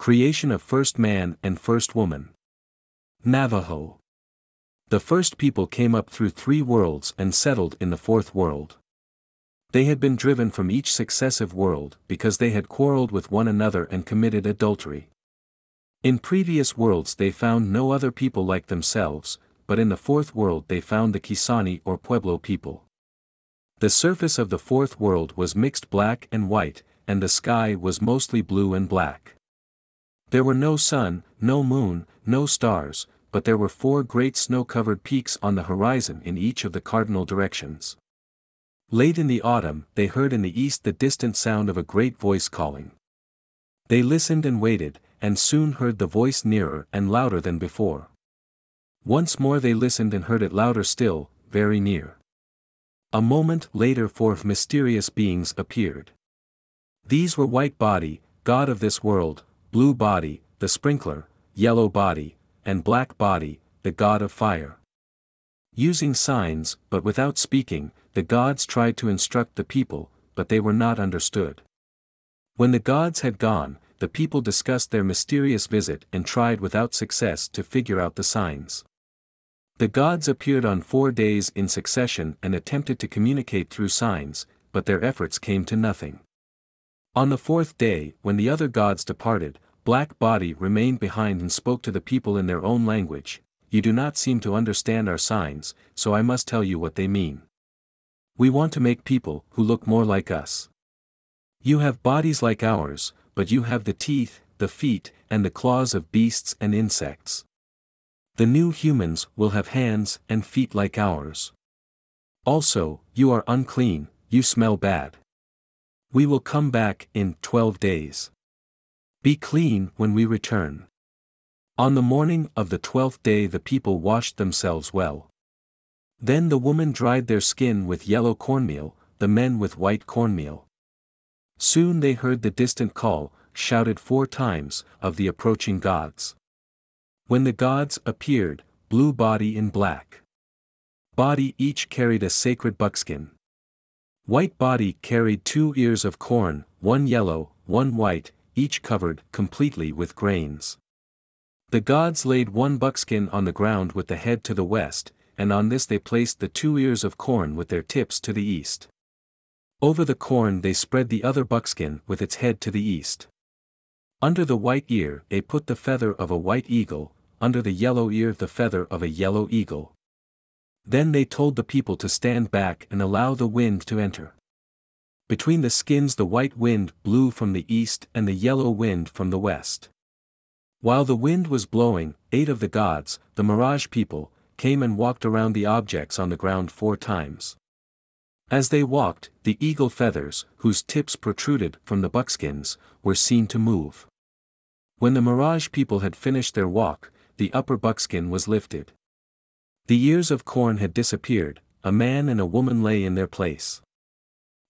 Creation of first man and first woman. Navajo. The first people came up through three worlds and settled in the fourth world. They had been driven from each successive world because they had quarreled with one another and committed adultery. In previous worlds they found no other people like themselves, but in the fourth world they found the Kisani or Pueblo people. The surface of the fourth world was mixed black and white, and the sky was mostly blue and black. There were no sun, no moon, no stars, but there were four great snow-covered peaks on the horizon in each of the cardinal directions. Late in the autumn they heard in the east the distant sound of a great voice calling. They listened and waited, and soon heard the voice nearer and louder than before. Once more they listened and heard it louder still, very near. A moment later four mysterious beings appeared. These were White Body, God of this world, Blue Body, the Sprinkler, Yellow Body, and Black Body, the God of Fire. Using signs, but without speaking, the gods tried to instruct the people, but they were not understood. When the gods had gone, the people discussed their mysterious visit and tried without success to figure out the signs. The gods appeared on four days in succession and attempted to communicate through signs, but their efforts came to nothing. On the fourth day, when the other gods departed, Black Body remained behind and spoke to the people in their own language, you do not seem to understand our signs, so I must tell you what they mean. We want to make people who look more like us. You have bodies like ours, but you have the teeth, the feet, and the claws of beasts and insects. The new humans will have hands and feet like ours. Also, you are unclean, you smell bad. We will come back in 12 days. Be clean when we return. On the morning of the twelfth day the people washed themselves well. Then the women dried their skin with yellow cornmeal, the men with white cornmeal. Soon they heard the distant call, shouted four times, of the approaching gods. When the gods appeared, blue body in black. Body each carried a sacred buckskin. White body carried two ears of corn, one yellow, one white, each covered completely with grains. The gods laid one buckskin on the ground with the head to the west, and on this they placed the two ears of corn with their tips to the east. Over the corn they spread the other buckskin with its head to the east. Under the white ear they put the feather of a white eagle, under the yellow ear the feather of a yellow eagle. Then they told the people to stand back and allow the wind to enter. Between the skins the white wind blew from the east and the yellow wind from the west. While the wind was blowing, eight of the gods, the mirage people, came and walked around the objects on the ground four times. As they walked, the eagle feathers, whose tips protruded from the buckskins, were seen to move. When the Mirage people had finished their walk, the upper buckskin was lifted. The ears of corn had disappeared, a man and a woman lay in their place.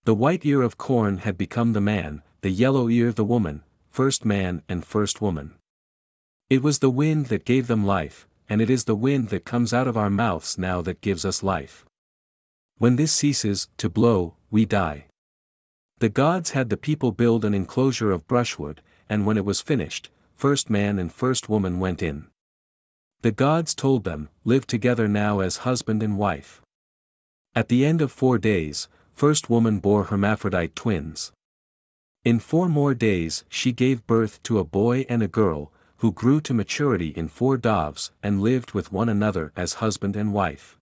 The white ear of corn had become the man, the yellow ear the woman, first man and first woman. It was the wind that gave them life, and it is the wind that comes out of our mouths now that gives us life. When this ceases to blow, we die. The gods had the people build an enclosure of brushwood, and when it was finished, first man and first woman went in. The gods told them, live together now as husband and wife. At the end of four days, first woman bore hermaphrodite twins. In four more days she gave birth to a boy and a girl, who grew to maturity in four doves and lived with one another as husband and wife.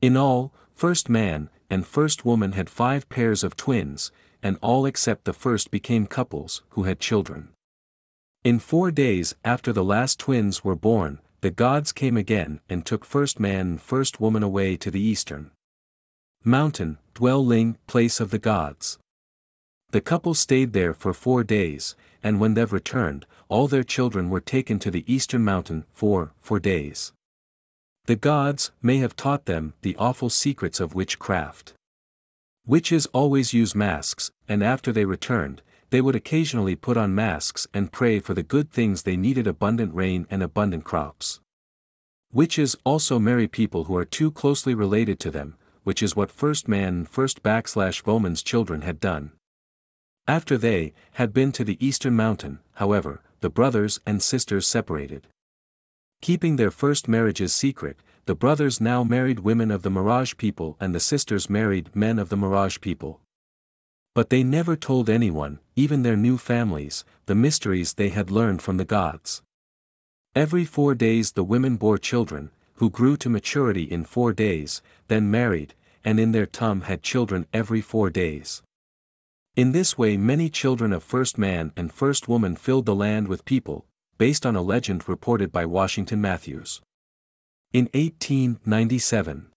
In all, first man and first woman had five pairs of twins, and all except the first became couples who had children. In four days after the last twins were born, the gods came again and took first man and first woman away to the eastern mountain, dwelling place of the gods. The couple stayed there for four days, and when they've returned, all their children were taken to the eastern mountain for four days. The gods may have taught them the awful secrets of witchcraft. Witches always use masks, and after they returned, they would occasionally put on masks and pray for the good things they needed abundant rain and abundant crops. Witches also marry people who are too closely related to them, which is what first man and first backslash woman's children had done. After they had been to the eastern mountain, however, the brothers and sisters separated. Keeping their first marriages secret, the brothers now married women of the Mirage people and the sisters married men of the Mirage people. But they never told anyone, even their new families, the mysteries they had learned from the gods. Every four days the women bore children, who grew to maturity in four days, then married, and in their tum had children every four days. In this way many children of first man and first woman filled the land with people, based on a legend reported by Washington Matthews. In 1897,